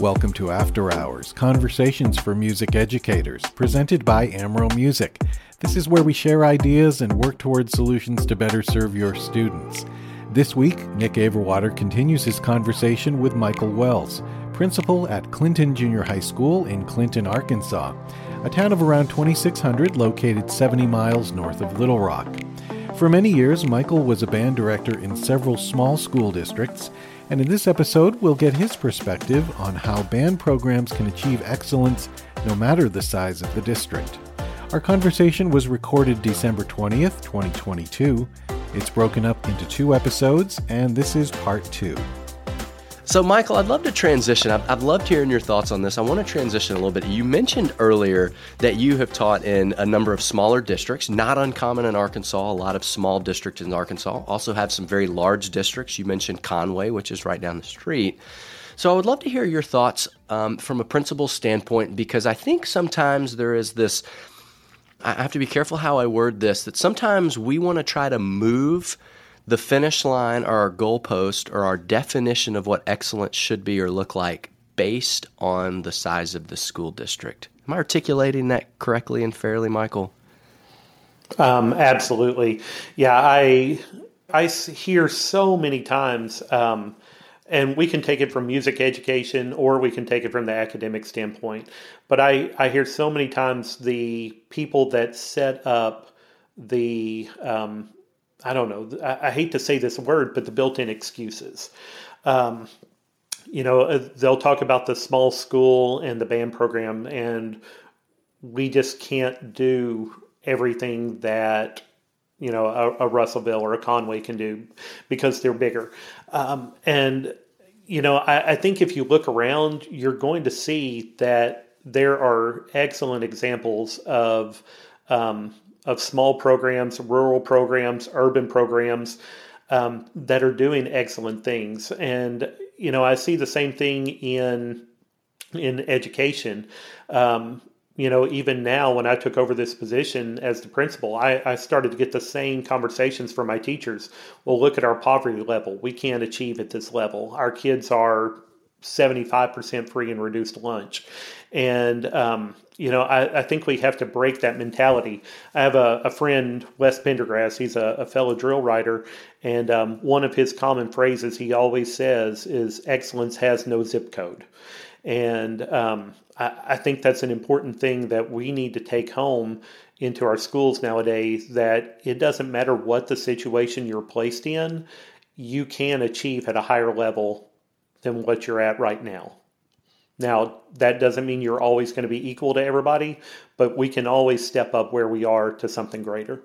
Welcome to After Hours Conversations for Music Educators, presented by Amro Music. This is where we share ideas and work towards solutions to better serve your students. This week, Nick Averwater continues his conversation with Michael Wells, principal at Clinton Junior High School in Clinton, Arkansas, a town of around 2,600 located 70 miles north of Little Rock. For many years, Michael was a band director in several small school districts and in this episode, we'll get his perspective on how band programs can achieve excellence no matter the size of the district. Our conversation was recorded December 20th, 2022. It's broken up into two episodes, and this is part two. So, Michael, I'd love to transition. I've, I've loved hearing your thoughts on this. I want to transition a little bit. You mentioned earlier that you have taught in a number of smaller districts, not uncommon in Arkansas. A lot of small districts in Arkansas also have some very large districts. You mentioned Conway, which is right down the street. So, I would love to hear your thoughts um, from a principal standpoint because I think sometimes there is this. I have to be careful how I word this, that sometimes we want to try to move the finish line or our goalpost or our definition of what excellence should be or look like based on the size of the school district. Am I articulating that correctly and fairly, Michael? Um, absolutely. Yeah, I I hear so many times, um, and we can take it from music education or we can take it from the academic standpoint. But I I hear so many times the people that set up the um, I don't know. I, I, hate to say this word, but the built-in excuses. Um, you know, uh, they'll talk about the small school and the band program, and we just can't do everything that you know a, a Russellville or a Conway can do because they're bigger. Um, and you know, I, I think if you look around, you're going to see that there are excellent examples of um, of small programs, rural programs, urban programs um, that are doing excellent things. And you know, I see the same thing in in education. Um, you know, even now when I took over this position as the principal, I, I started to get the same conversations from my teachers. Well, look at our poverty level. We can't achieve at this level. Our kids are 75% free and reduced lunch. And, um, you know, I, I, think we have to break that mentality. I have a, a friend, Wes Pendergrass, he's a, a fellow drill writer, and um, one of his common phrases he always says is excellence has no zip code. And um, I, I think that's an important thing that we need to take home into our schools nowadays that it doesn't matter what the situation you're placed in, you can achieve at a higher level than what you're at right now. Now, that doesn't mean you're always going to be equal to everybody, but we can always step up where we are to something greater.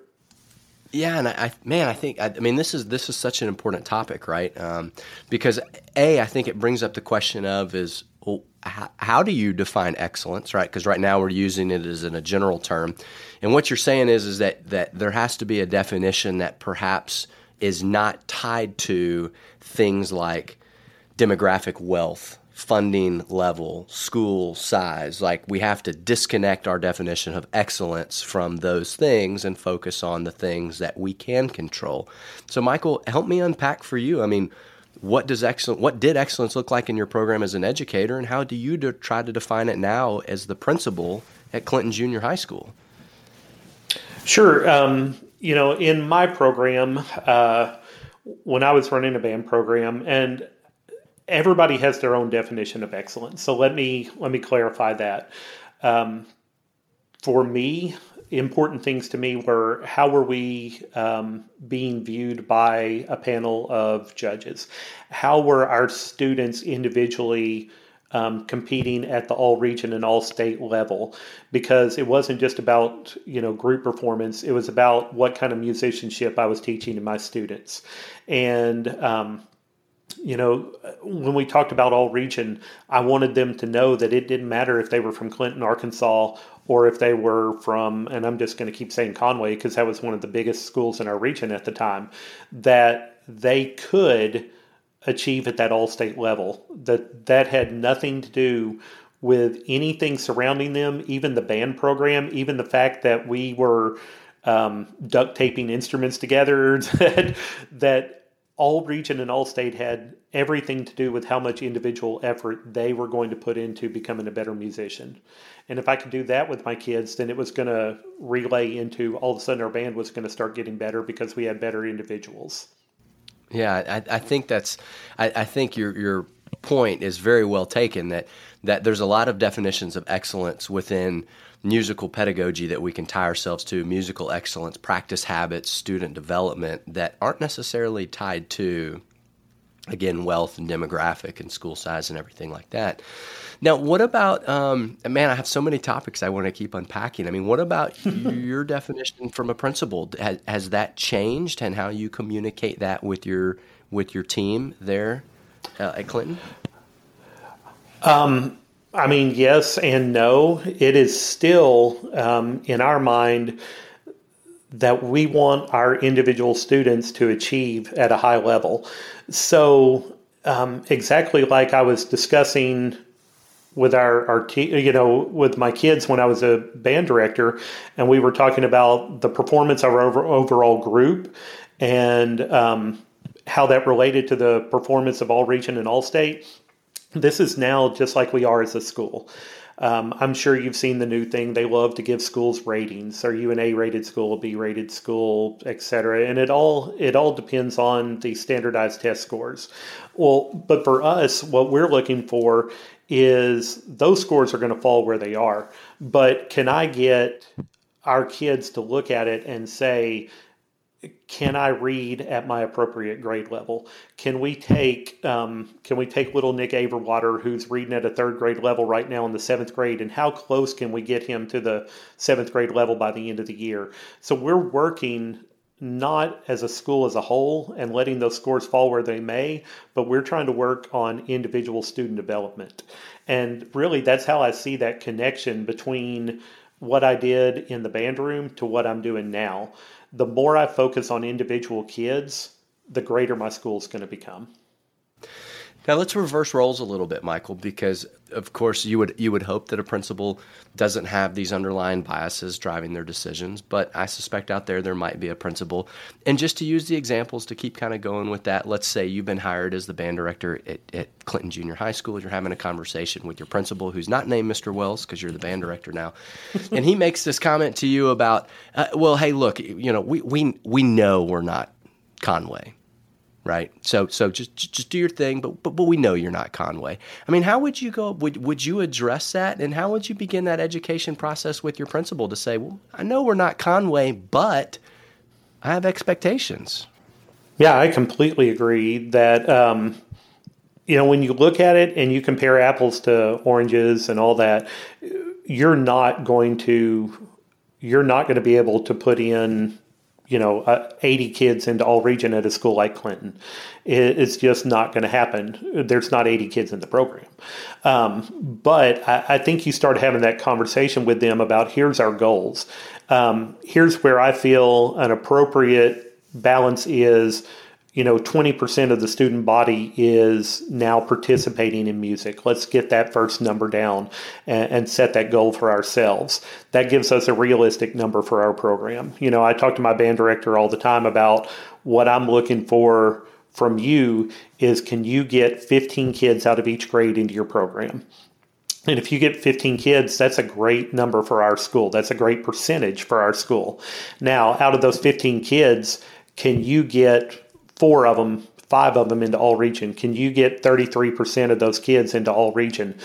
Yeah, and I, man, I think I, I, mean this is this is such an important topic, right? Um, because a, I think it brings up the question of is well, how, how, do you define excellence, right? Because right now we're using it as in a general term, and what you're saying is is that that there has to be a definition that perhaps is not tied to things like demographic wealth, funding level, school size. Like we have to disconnect our definition of excellence from those things and focus on the things that we can control. So, Michael, help me unpack for you. I mean, what does excellent what did excellence look like in your program as an educator and how do you do, try to define it now as the principal at clinton junior high school sure um, you know in my program uh, when i was running a band program and everybody has their own definition of excellence. So let me let me clarify that. Um, for me, important things to me were how were we um, being viewed by a panel of judges? How were our students individually um, competing at the all region and all state level? Because it wasn't just about you know group performance; it was about what kind of musicianship I was teaching to my students, and um, you know, when we talked about all region, I wanted them to know that it didn't matter if they were from Clinton, Arkansas, or if they were from, and I'm just going to keep saying Conway because that was one of the biggest schools in our region at the time, that they could achieve at that all state level. That that had nothing to do with anything surrounding them, even the band program, even the fact that we were um, duct taping instruments together, that that all region and all state had everything to do with how much individual effort they were going to put into becoming a better musician. And if I could do that with my kids, then it was going to relay into all of a sudden our band was going to start getting better because we had better individuals. Yeah, I, I think that's. I, I, think your your point is very well taken. That that there's a lot of definitions of excellence within musical pedagogy that we can tie ourselves to, musical excellence, practice habits, student development that aren't necessarily tied to, again, wealth and demographic and school size and everything like that. Now, what about, um, man, I have so many topics I want to keep unpacking. I mean, what about your definition from a principal? Has, has that changed and how you communicate that with your with your team there uh, at Clinton? Um, I mean, yes and no. It is still um, in our mind that we want our individual students to achieve at a high level. So, um, exactly like I was discussing with our, our you know with my kids when I was a band director, and we were talking about the performance of our over, overall group and um, how that related to the performance of all region and all state this is now just like we are as a school. Um, I'm sure you've seen the new thing. They love to give schools ratings. Are you an A-rated school, a B-rated school, etc.? And it all it all depends on the standardized test scores. Well, but for us, what we're looking for is those scores are going to fall where they are. But can I get our kids to look at it and say, can I read at my appropriate grade level? Can we take um, can we take little Nick Averwater, who's reading at a third grade level right now in the seventh grade, and how close can we get him to the seventh grade level by the end of the year? So we're working not as a school as a whole and letting those scores fall where they may, but we're trying to work on individual student development. And really, that's how I see that connection between what I did in the band room to what I'm doing now the more I focus on individual kids, the greater my school is going to become. Now let's reverse roles a little bit, Michael, because of course you would you would hope that a principal doesn't have these underlying biases driving their decisions, but I suspect out there there might be a principal. And just to use the examples to keep kind of going with that, let's say you've been hired as the band director at, at Clinton Junior High School. You're having a conversation with your principal, who's not named Mr. Wells because you're the band director now, and he makes this comment to you about, uh, well, hey, look, you know, we we we know we're not Conway right? So so just just do your thing, but, but but we know you're not Conway. I mean, how would you go? Would would you address that, and how would you begin that education process with your principal to say, well, I know we're not Conway, but I have expectations. Yeah, I completely agree that. Um, you know, when you look at it and you compare apples to oranges and all that, you're not going to you're not going to be able to put in you know, uh, 80 kids into all region at a school like Clinton. It, it's just not going to happen. There's not 80 kids in the program. Um, but I, I, think you start having that conversation with them about here's our goals. Um, here's where I feel an appropriate balance is you know 20% of the student body is now participating in music let's get that first number down and, and, set that goal for ourselves that gives us a realistic number for our program you know i talk to my band director all the time about what i'm looking for from you is can you get 15 kids out of each grade into your program and if you get 15 kids, that's a great number for our school. That's a great percentage for our school. Now, out of those 15 kids, can you get four of them, five of them into all region? Can you get 33% of those kids into all region?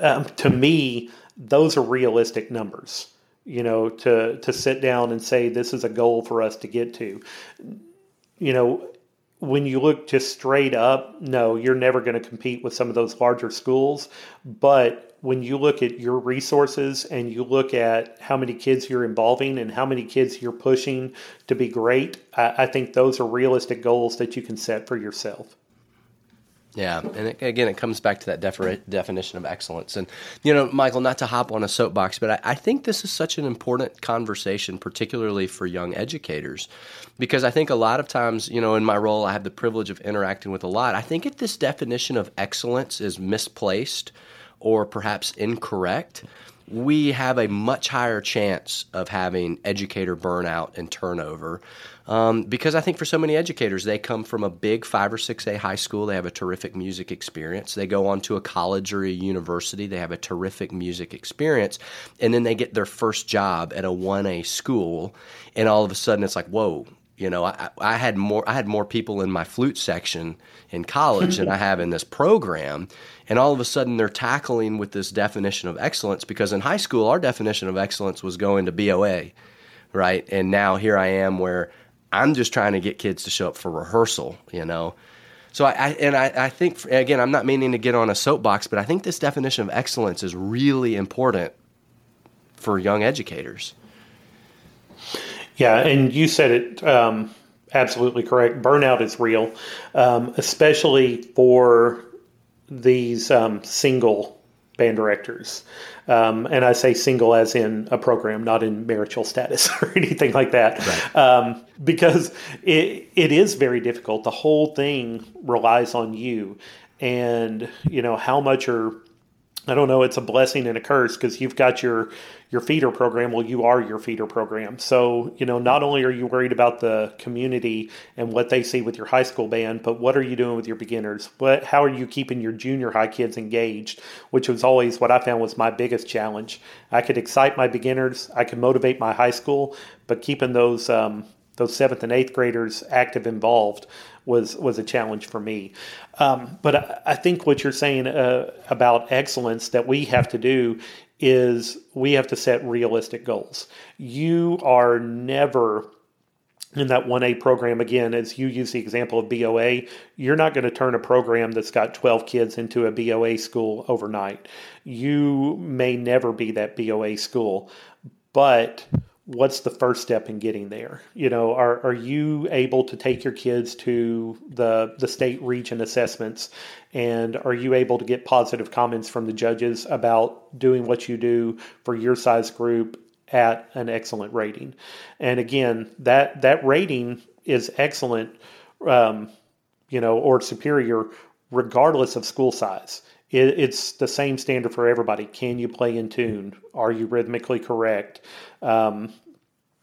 Um, to me, those are realistic numbers. You know, to to sit down and say this is a goal for us to get to. You know, when you look just straight up, no, you're never going to compete with some of those larger schools. But when you look at your resources and you look at how many kids you're involving and how many kids you're pushing to be great, I, I think those are realistic goals that you can set for yourself. Yeah, and it, again, it comes back to that defi- definition of excellence. And you know, Michael, not to hop on a soapbox, but I, I, think this is such an important conversation, particularly for young educators, because I think a lot of times, you know, in my role, I have the privilege of interacting with a lot. I think if this definition of excellence is misplaced or perhaps incorrect, we have a much higher chance of having educator burnout and turnover. Um, because I think for so many educators, they come from a big five or six A high school. They have a terrific music experience. They go on to a college or a university. They have a terrific music experience. And then they get their first job at a 1A school. And all of a sudden, it's like, whoa, you know, I, I, had more I had more people in my flute section in college than I have in this program, and all of a sudden they're tackling with this definition of excellence because in high school our definition of excellence was going to BOA, right? And now here I am where I'm just trying to get kids to show up for rehearsal, you know. So I, I and I, I think again I'm not meaning to get on a soapbox, but I think this definition of excellence is really important for young educators. Yeah, and you said it um, absolutely correct. Burnout is real, um, especially for these um, single band directors. Um, and I say single as in a program, not in marital status or anything like that. Right. Um, because it, it is very difficult. The whole thing relies on you. And, you know, how much are I don't know, it's a blessing and a curse because you've got your your feeder program. Well, you are your feeder program. So, you know, not only are you worried about the community and what they see with your high school band, but what are you doing with your beginners? What how are you keeping your junior high kids engaged? Which was always what I found was my biggest challenge. I could excite my beginners, I could motivate my high school, but keeping those um, those seventh and eighth graders active involved was was a challenge for me. Um, but I, I, think what you're saying uh, about excellence that we have to do is we have to set realistic goals. You are never in that 1A program, again, as you use the example of BOA, you're not going to turn a program that's got 12 kids into a BOA school overnight. You may never be that BOA school, but what's the first step in getting there? You know, are, are you able to take your kids to the the state region assessments and are you able to get positive comments from the judges about doing what you do for your size group at an excellent rating? And again, that that rating is excellent um, you know, or superior regardless of school size it, it's the same standard for everybody. Can you play in tune? Are you rhythmically correct? Um,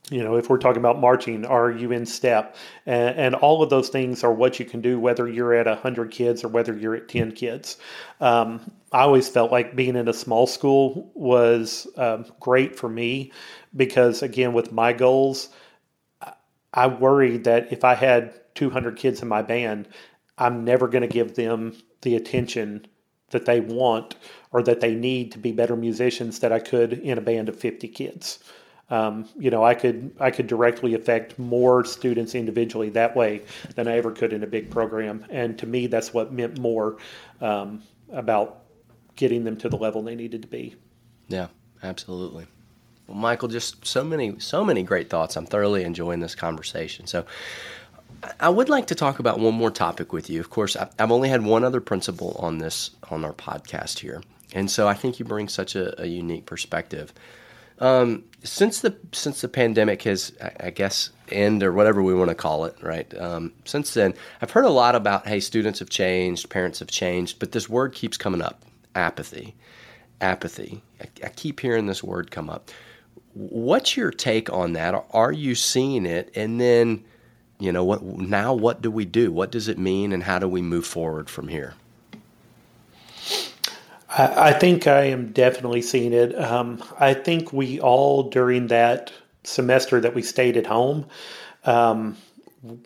you know, if we're talking about marching, are you in step? And, and, all of those things are what you can do, whether you're at 100 kids or whether you're at 10 kids. Um, I always felt like being in a small school was um, great for me because, again, with my goals, I worried that if I had 200 kids in my band, I'm never going to give them the attention that they want or that they need to be better musicians that I could in a band of 50 kids. Um, you know, I could I could directly affect more students individually that way than I ever could in a big program, and to me, that's what meant more um, about getting them to the level they needed to be. Yeah, absolutely. Well, Michael, just so many so many great thoughts. I'm thoroughly enjoying this conversation. So, I would like to talk about one more topic with you. Of course, I've only had one other principal on this on our podcast here, and so I think you bring such a, a unique perspective. Um, since the since the pandemic has, I guess, end or whatever we want to call it, right? Um, since then, I've heard a lot about hey, students have changed, parents have changed, but this word keeps coming up: apathy, apathy. I, I keep hearing this word come up. What's your take on that? Are you seeing it? And then you know what now what do we do? What does it mean and how do we move forward from here? I, I think i am definitely seeing it. Um, i think we all during that semester that we stayed at home um,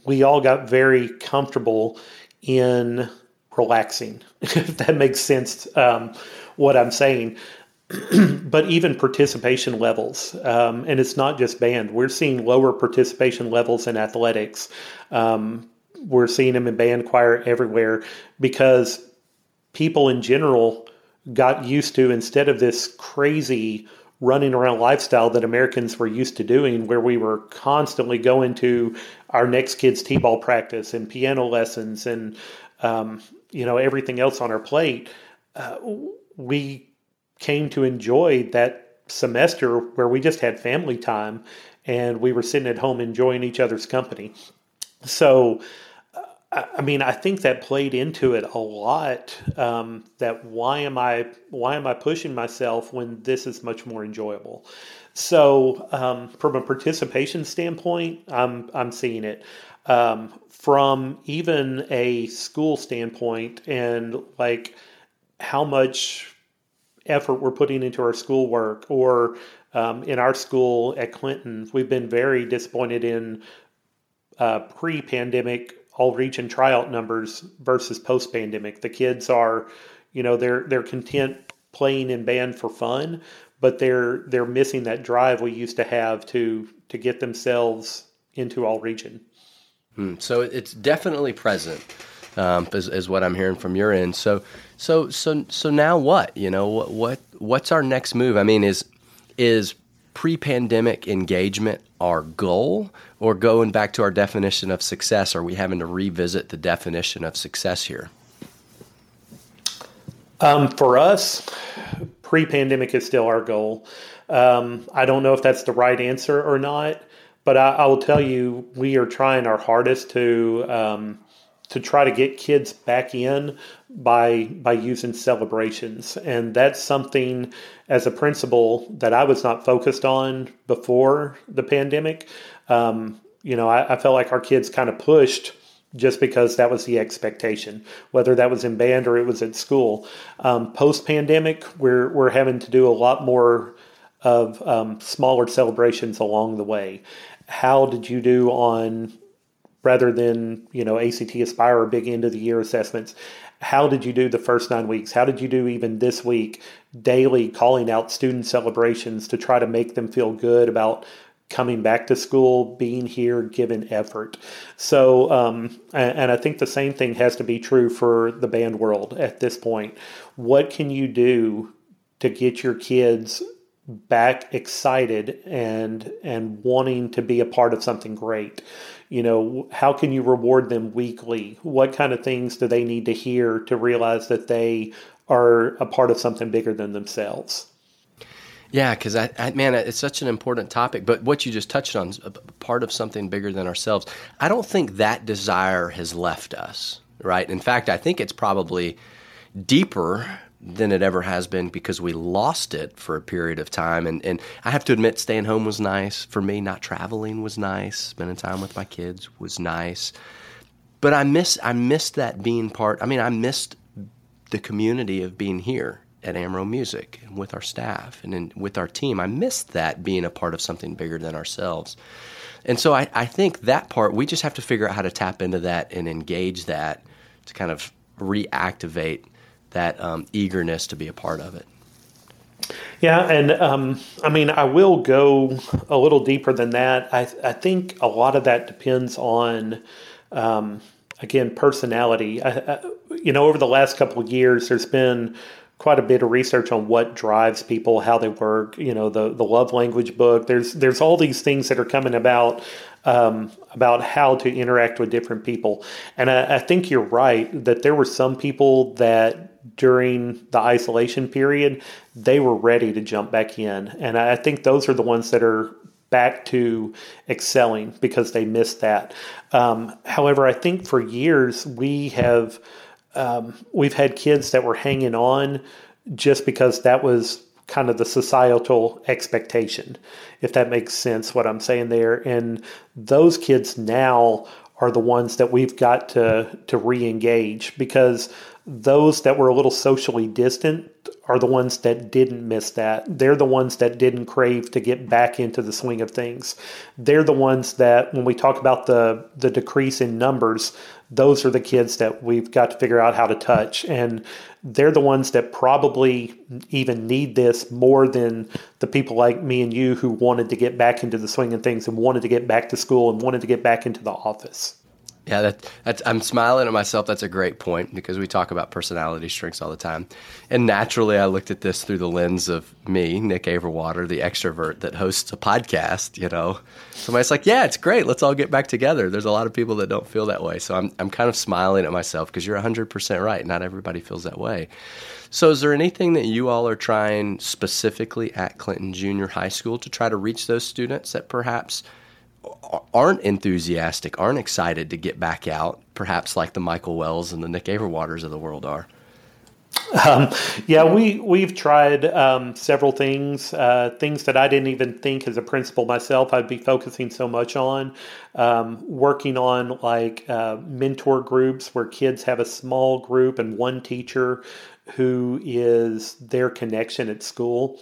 we all got very comfortable in relaxing if that makes sense um, what i'm saying but even participation levels, um, and it's not just band. We're seeing lower participation levels in athletics. Um, we're seeing them in band choir everywhere because people in general got used to instead of this crazy running around lifestyle that Americans were used to doing, where we were constantly going to our next kid's t-ball practice and piano lessons and um, you know everything else on our plate. Uh, we came to enjoy that semester where we just had family time and we were sitting at home enjoying each other's company. So I mean, I think that played into it a lot. Um, that why am I why am I pushing myself when this is much more enjoyable? So, um, from a participation standpoint, I'm I'm seeing it. Um, from even a school standpoint, and like how much effort we're putting into our schoolwork, or um, in our school at Clinton, we've been very disappointed in uh, pre-pandemic all region tryout numbers versus post pandemic. The kids are, you know, they're they're content playing in band for fun, but they're they're missing that drive we used to have to to get themselves into all region. Hmm. So it's definitely present, um, is, is what I'm hearing from your end. So so so so now what? You know what what what's our next move? I mean, is is pre-pandemic engagement our goal or going back to our definition of success are we having to revisit the definition of success here um, for us pre-pandemic is still our goal um, i don't know if that's the right answer or not but I, I will tell you we are trying our hardest to um, to try to get kids back in by by using celebrations. And that's something as a principal that i was not focused on before the pandemic. Um, you know I, I, felt like our kids kind of pushed just because that was the expectation whether that was in band or it was at school. Um, post pandemic we're we're having to do a lot more of um, smaller celebrations along the way. How did you do on rather than you know ACT Aspire or big end of the year assessments. How did you do the first nine weeks? How did you do even this week? Daily calling out student celebrations to try to make them feel good about coming back to school, being here, giving effort. So, um, and, and I think the same thing has to be true for the band world at this point. What can you do to get your kids back excited and and wanting to be a part of something great you know how can you reward them weekly? What kind of things do they need to hear to realize that they are a part of something bigger than themselves? Yeah because I, I, man it's such an important topic but what you just touched on part of something bigger than ourselves. I don't think that desire has left us right? In fact i think it's probably deeper than it ever has been because we lost it for a period of time. And, and I have to admit, staying home was nice. For me, not traveling was nice. Spending time with my kids was nice. But I miss I missed that being part. I mean, I missed the community of being here at Amro Music and with our staff and in, with our team. I missed that being a part of something bigger than ourselves. And so I, I think that part, we just have to figure out how to tap into that and engage that to kind of reactivate that um, eagerness to be a part of it. Yeah, and um, I mean, I will go a little deeper than that. I, I think a lot of that depends on, um, again, personality. I, I, you know, over the last couple of years, there's been quite a bit of research on what drives people, how they work. You know, the the love language book. There's there's all these things that are coming about um, about how to interact with different people, and I, I think you're right that there were some people that during the isolation period, they were ready to jump back in. And I think those are the ones that are back to excelling because they missed that. Um, however, I think for years we have um, we've had kids that were hanging on just because that was kind of the societal expectation, if that makes sense what I'm saying there. And those kids now are the ones that we've got to to re-engage because those that were a little socially distant are the ones that didn't miss that. They're the ones that didn't crave to get back into the swing of things. They're the ones that, when we talk about the, the decrease in numbers, those are the kids that we've got to figure out how to touch. And they're the ones that probably even need this more than the people like me and you who wanted to get back into the swing of things and wanted to get back to school and wanted to get back into the office. Yeah, that, that's, I'm smiling at myself. That's a great point because we talk about personality strengths all the time. And naturally, I looked at this through the lens of me, Nick Averwater, the extrovert that hosts a podcast. You know, somebody's like, "Yeah, it's great. Let's all get back together." There's a lot of people that don't feel that way, so I'm I'm kind of smiling at myself because you're 100 percent right. Not everybody feels that way. So, is there anything that you all are trying specifically at Clinton Junior High School to try to reach those students that perhaps aren't enthusiastic, aren't excited to get back out, perhaps like the Michael Wells and the Nick Averwaters of the world are? Um, yeah, we we've tried um, several things, uh, things that I didn't even think as a principal myself I'd be focusing so much on. Um, working on like uh, mentor groups where kids have a small group and one teacher who is their connection at school.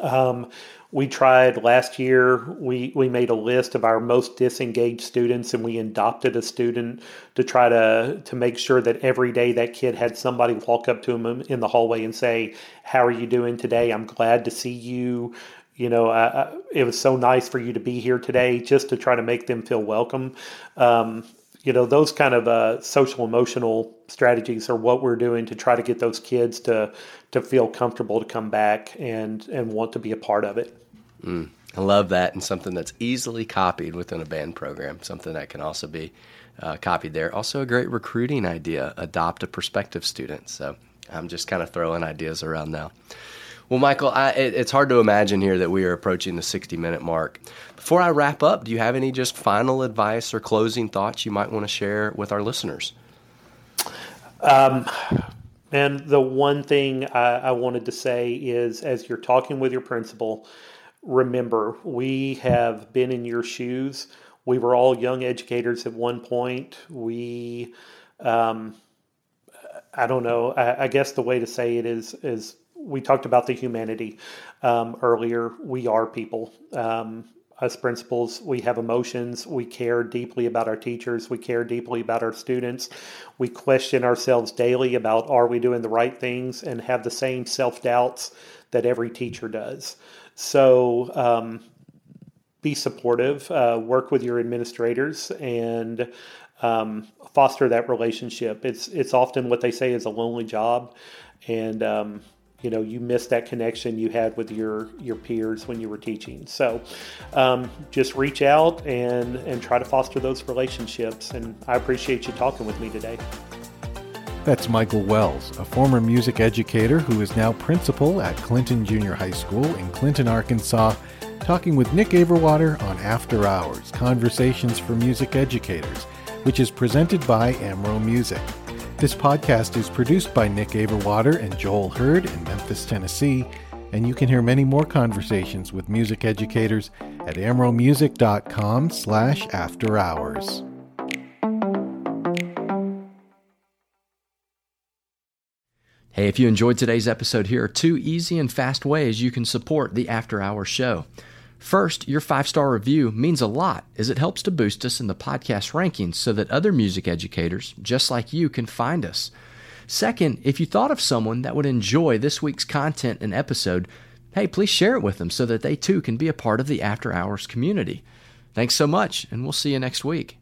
Um, we tried last year we we made a list of our most disengaged students and we adopted a student to try to to make sure that every day that kid had somebody walk up to him in the hallway and say how are you doing today? I'm glad to see you. You know uh, it was so nice for you to be here today just to try to make them feel welcome. Um, you know those kind of uh, social emotional strategies are what we're doing to try to get those kids to to feel comfortable to come back and and want to be a part of it. Mm, I love that, and something that's easily copied within a band program. Something that can also be uh, copied there. Also, a great recruiting idea: adopt a prospective student. So I'm just kind of throwing ideas around now. Well, Michael, I, it, it's hard to imagine here that we are approaching the 60 minute mark. Before I wrap up, do you have any just final advice or closing thoughts you might want to share with our listeners? Um, and the one thing I, I wanted to say is as you're talking with your principal, remember we have been in your shoes. We were all young educators at one point. We, um, I don't know. I, I, guess the way to say it is is we talked about the humanity um, earlier. We are people. Um, us principals, we have emotions. We care deeply about our teachers. We care deeply about our students. We question ourselves daily about are we doing the right things and have the same self doubts that every teacher does. So, um, be supportive, uh, work with your administrators, and um, foster that relationship. It's it's often what they say is a lonely job, and um, you know you miss that connection you had with your your peers when you were teaching. So um, just reach out and and try to foster those relationships and i appreciate you talking with me today. That's michael wells a former music educator who is now principal at clinton junior high school in clinton arkansas talking with nick averwater on after hours conversations for music educators which is presented by amro music this podcast is produced by Nick Averwater and Joel Hurd in Memphis, Tennessee, and you can hear many more conversations with music educators at amromusic.com slash after hours. Hey, if you enjoyed today's episode, here are two easy and fast ways you can support the After Hours show. First, your five star review means a lot as it helps to boost us in the podcast rankings so that other music educators just like you can find us. Second, if you thought of someone that would enjoy this week's content and episode, hey, please share it with them so that they too can be a part of the After Hours community. Thanks so much, and we'll see you next week.